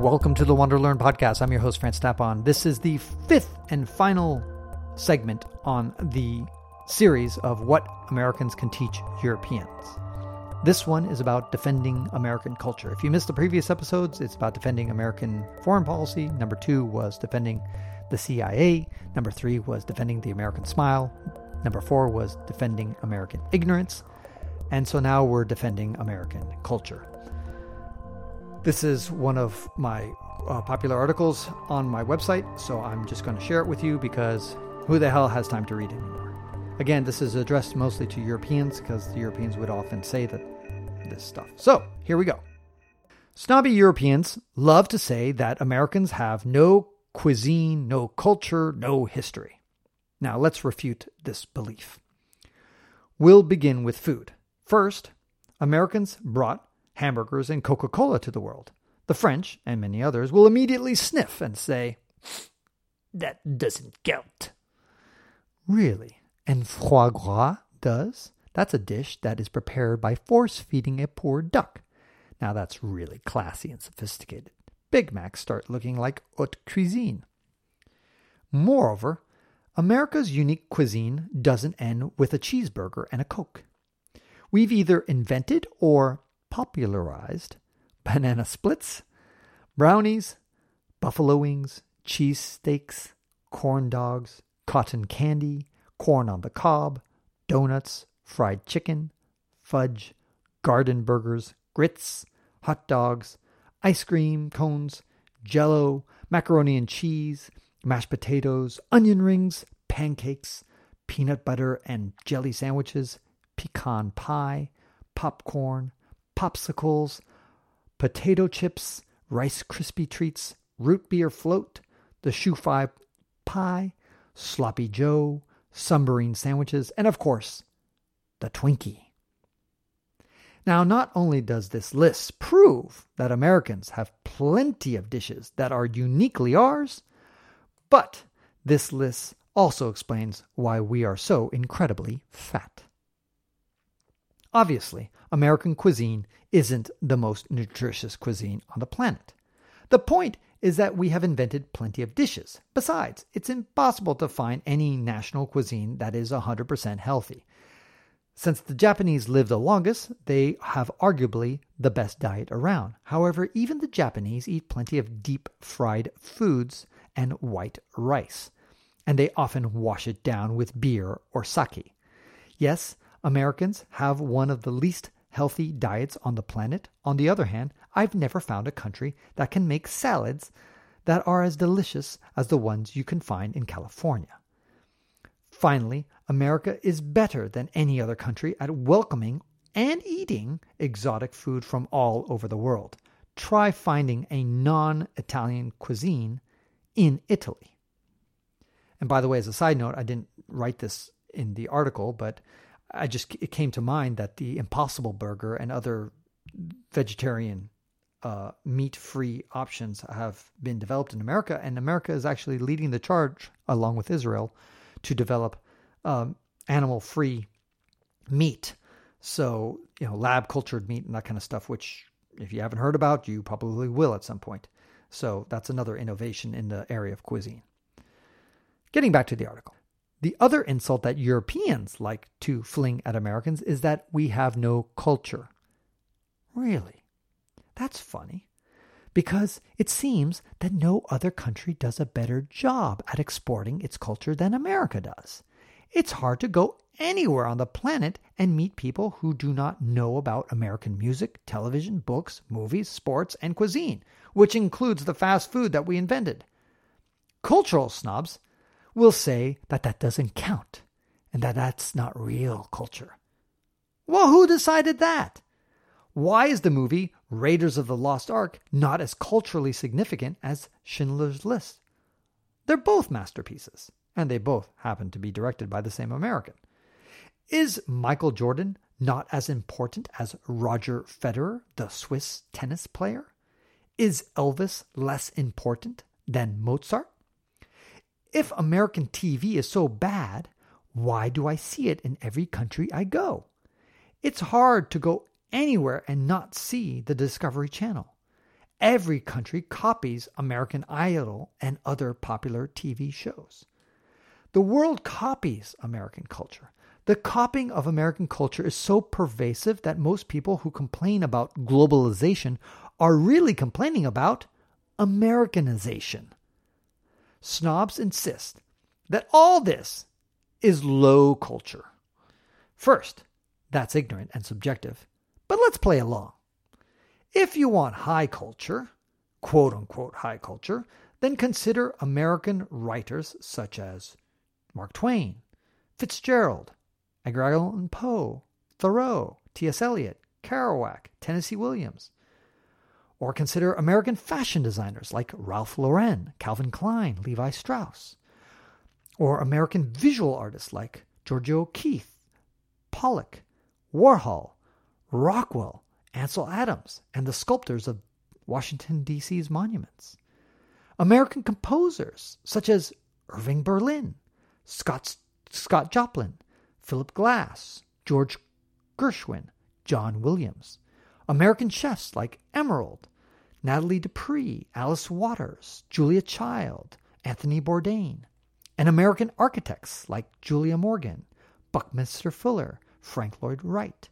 Welcome to the WanderLearn podcast. I'm your host, Francis Tapon. This is the fifth and final segment on the series of what Americans can teach Europeans. This one is about defending American culture. If you missed the previous episodes, it's about defending American foreign policy. Number two was defending the CIA. Number three was defending the American smile. Number four was defending American ignorance. And so now we're defending American culture. This is one of my uh, popular articles on my website, so I'm just going to share it with you because who the hell has time to read it anymore? Again, this is addressed mostly to Europeans because the Europeans would often say that this stuff. So, here we go. Snobby Europeans love to say that Americans have no cuisine, no culture, no history. Now, let's refute this belief. We'll begin with food. First, Americans brought hamburgers and Coca Cola to the world. The French, and many others, will immediately sniff and say, That doesn't count. Really? And foie gras does? That's a dish that is prepared by force feeding a poor duck. Now that's really classy and sophisticated. Big Macs start looking like haute cuisine. Moreover, America's unique cuisine doesn't end with a cheeseburger and a Coke. We've either invented or popularized banana splits, brownies, buffalo wings, cheese steaks, corn dogs, cotton candy, corn on the cob, donuts, fried chicken, fudge, garden burgers, grits, hot dogs, ice cream cones, jello, macaroni and cheese, mashed potatoes, onion rings, pancakes, peanut butter and jelly sandwiches, pecan pie, popcorn, popsicles, potato chips, Rice Krispie treats, root beer float, the shoofly pie, sloppy joe, submarine sandwiches, and of course, the Twinkie. Now, not only does this list prove that Americans have plenty of dishes that are uniquely ours, but this list also explains why we are so incredibly fat. Obviously, American cuisine isn't the most nutritious cuisine on the planet. The point is that we have invented plenty of dishes. Besides, it's impossible to find any national cuisine that is 100% healthy. Since the Japanese live the longest, they have arguably the best diet around. However, even the Japanese eat plenty of deep fried foods and white rice, and they often wash it down with beer or sake. Yes, Americans have one of the least healthy diets on the planet. On the other hand, I've never found a country that can make salads that are as delicious as the ones you can find in California. Finally, America is better than any other country at welcoming and eating exotic food from all over the world. Try finding a non Italian cuisine in Italy. And by the way, as a side note, I didn't write this in the article, but I just it came to mind that the Impossible Burger and other vegetarian uh, meat-free options have been developed in America, and America is actually leading the charge, along with Israel, to develop um, animal-free meat. So you know, lab-cultured meat and that kind of stuff, which if you haven't heard about, you probably will at some point. So that's another innovation in the area of cuisine. Getting back to the article. The other insult that Europeans like to fling at Americans is that we have no culture. Really? That's funny. Because it seems that no other country does a better job at exporting its culture than America does. It's hard to go anywhere on the planet and meet people who do not know about American music, television, books, movies, sports, and cuisine, which includes the fast food that we invented. Cultural snobs will say that that doesn't count and that that's not real culture. Well, who decided that? Why is the movie Raiders of the Lost Ark not as culturally significant as Schindler's List? They're both masterpieces, and they both happen to be directed by the same American. Is Michael Jordan not as important as Roger Federer, the Swiss tennis player? Is Elvis less important than Mozart? If American TV is so bad, why do I see it in every country I go? It's hard to go anywhere and not see the Discovery Channel. every country copies American Idol and other popular TV shows. The world copies American culture. The copying of American culture is so pervasive that most people who complain about globalization are really complaining about Americanization. Snobs insist that all this is low culture. First, that's ignorant and subjective, but let's play along. If you want high culture, quote unquote high culture, then consider American writers such as Mark Twain, Fitzgerald, Edgar Allan Poe, Thoreau, T.S. Eliot, Kerouac, Tennessee Williams. Or consider American fashion designers like Ralph Lauren, Calvin Klein, Levi Strauss. Or American visual artists like Georgia O'Keeffe, Pollock, Warhol, Rockwell, Ansel Adams, and the sculptors of Washington, D.C.'s monuments. American composers such as Irving Berlin, Scott, Scott Joplin, Philip Glass, George Gershwin, John Williams. American chefs like Emeril, Nathalie Dupree, Alice Waters, Julia Child, Anthony Bourdain, and American architects like Julia Morgan, Buckminster Fuller, Frank Lloyd Wright.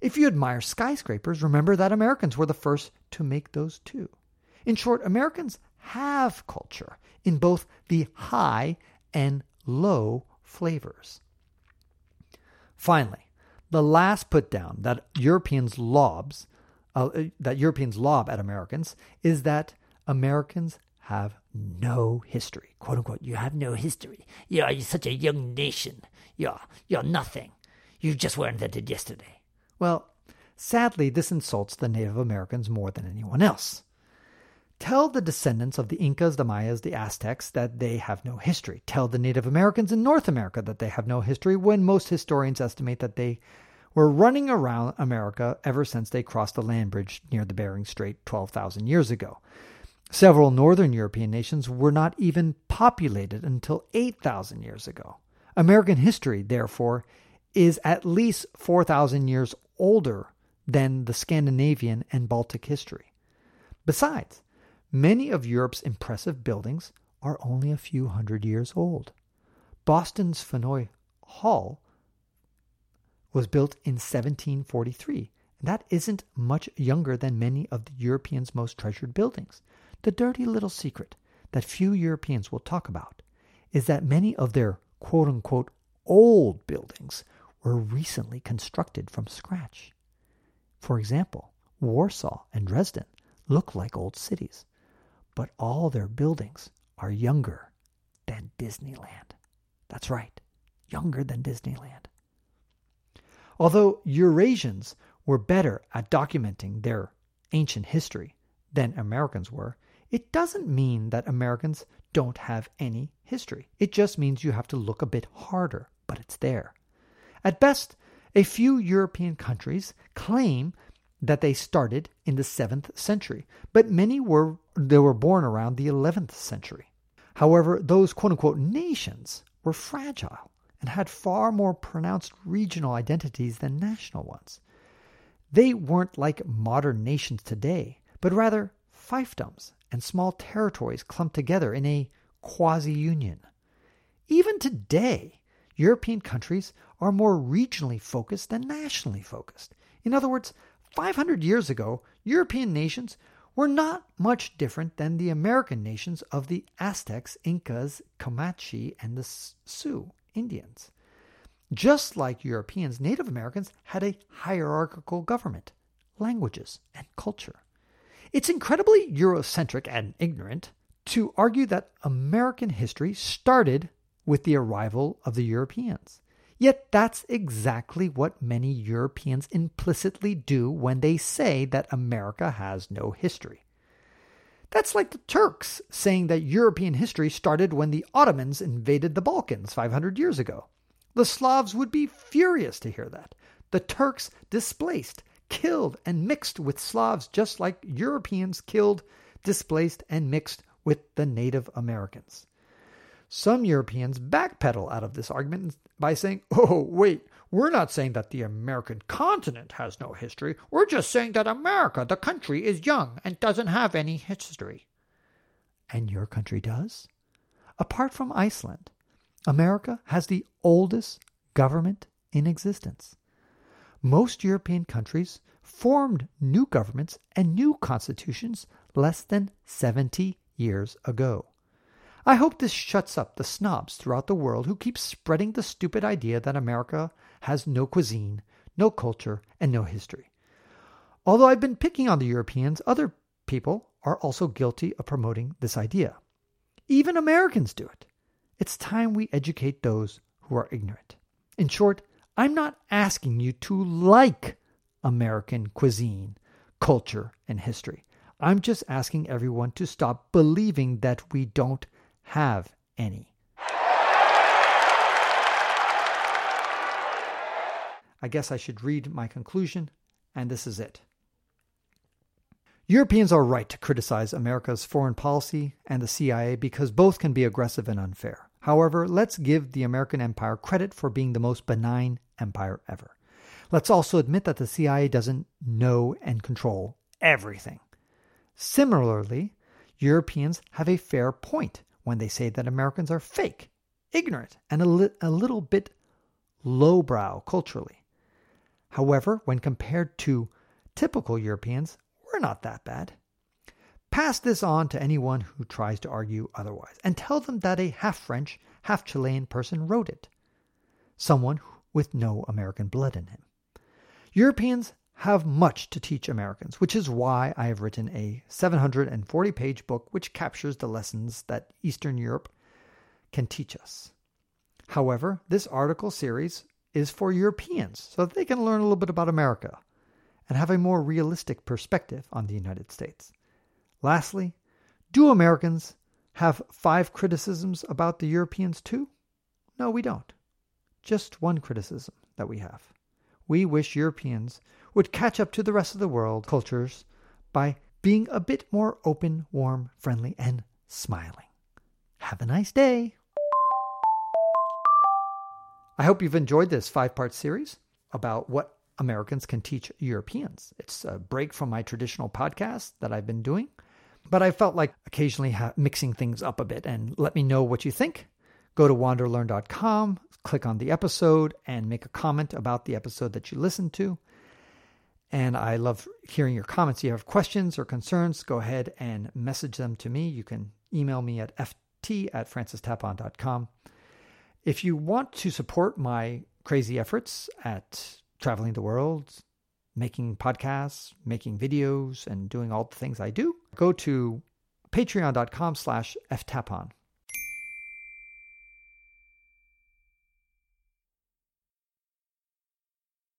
If you admire skyscrapers, remember that Americans were the first to make those too. In short, Americans have culture in both the high and low flavors. Finally, the last put down that Europeans lobs uh, that Europeans lob at Americans is that Americans have no history. Quote unquote, you have no history. Yeah, you're such a young nation. You're, you're nothing. You just were invented yesterday. Well, sadly, this insults the Native Americans more than anyone else. Tell the descendants of the Incas, the Mayas, the Aztecs that they have no history. Tell the Native Americans in North America that they have no history when most historians estimate that they were running around America ever since they crossed the land bridge near the Bering Strait 12,000 years ago. Several northern European nations were not even populated until 8,000 years ago. American history, therefore, is at least 4,000 years older than the Scandinavian and Baltic history. Besides, many of Europe's impressive buildings are only a few hundred years old. Boston's Faneuil Hall was built in 1743. and That isn't much younger than many of the Europeans' most treasured buildings. The dirty little secret that few Europeans will talk about is that many of their quote unquote old buildings were recently constructed from scratch. For example, Warsaw and Dresden look like old cities, but all their buildings are younger than Disneyland. That's right, younger than Disneyland. Although Eurasians were better at documenting their ancient history than Americans were, it doesn't mean that Americans don't have any history. It just means you have to look a bit harder, but it's there. At best, a few European countries claim that they started in the 7th century, but many were they were born around the 11th century. However, those quote unquote nations were fragile and had far more pronounced regional identities than national ones. They weren't like modern nations today, but rather fiefdoms and small territories clumped together in a quasi union. Even today, European countries are more regionally focused than nationally focused. In other words, 500 years ago, European nations were not much different than the American nations of the Aztecs, Incas, Comanche, and the Sioux Indians. Just like Europeans, Native Americans had a hierarchical government, languages, and culture. It's incredibly Eurocentric and ignorant to argue that American history started with the arrival of the Europeans. Yet that's exactly what many Europeans implicitly do when they say that America has no history. That's like the Turks saying that European history started when the Ottomans invaded the Balkans 500 years ago. The Slavs would be furious to hear that. The Turks displaced, killed, and mixed with Slavs just like Europeans killed, displaced, and mixed with the Native Americans. Some Europeans backpedal out of this argument by saying, oh, wait, we're not saying that the American continent has no history. We're just saying that America, the country, is young and doesn't have any history. And your country does? Apart from Iceland, America has the oldest government in existence. Most European countries formed new governments and new constitutions less than 70 years ago. I hope this shuts up the snobs throughout the world who keep spreading the stupid idea that America has no cuisine, no culture, and no history. Although I've been picking on the Europeans, other people are also guilty of promoting this idea. Even Americans do it. It's time we educate those who are ignorant. In short, I'm not asking you to like American cuisine, culture, and history. I'm just asking everyone to stop believing that we don't have any. I guess I should read my conclusion, and this is it. Europeans are right to criticize America's foreign policy and the CIA because both can be aggressive and unfair. However, let's give the American empire credit for being the most benign empire ever. Let's also admit that the CIA doesn't know and control everything. Similarly, Europeans have a fair point when they say that Americans are fake, ignorant, and a, li- a little bit lowbrow culturally. However, when compared to typical Europeans, we're not that bad. Pass this on to anyone who tries to argue otherwise and tell them that a half French, half Chilean person wrote it. Someone with no American blood in him. Europeans have much to teach Americans, which is why I have written a 740 page book which captures the lessons that Eastern Europe can teach us. However, this article series is for Europeans so that they can learn a little bit about America and have a more realistic perspective on the United States. Lastly, do Americans have five criticisms about the Europeans too? No, we don't. Just one criticism that we have. We wish Europeans would catch up to the rest of the world cultures by being a bit more open, warm, friendly, and smiling. Have a nice day. I hope you've enjoyed this five part series about what Americans can teach Europeans. It's a break from my traditional podcast that I've been doing, but I felt like occasionally ha- mixing things up a bit and let me know what you think. Go to wanderlearn.com, click on the episode, and make a comment about the episode that you listened to. And I love hearing your comments. If you have questions or concerns, go ahead and message them to me. You can email me at ft at francistapon.com. If you want to support my crazy efforts at traveling the world, making podcasts, making videos, and doing all the things I do, go to patreon.com slash ftapon.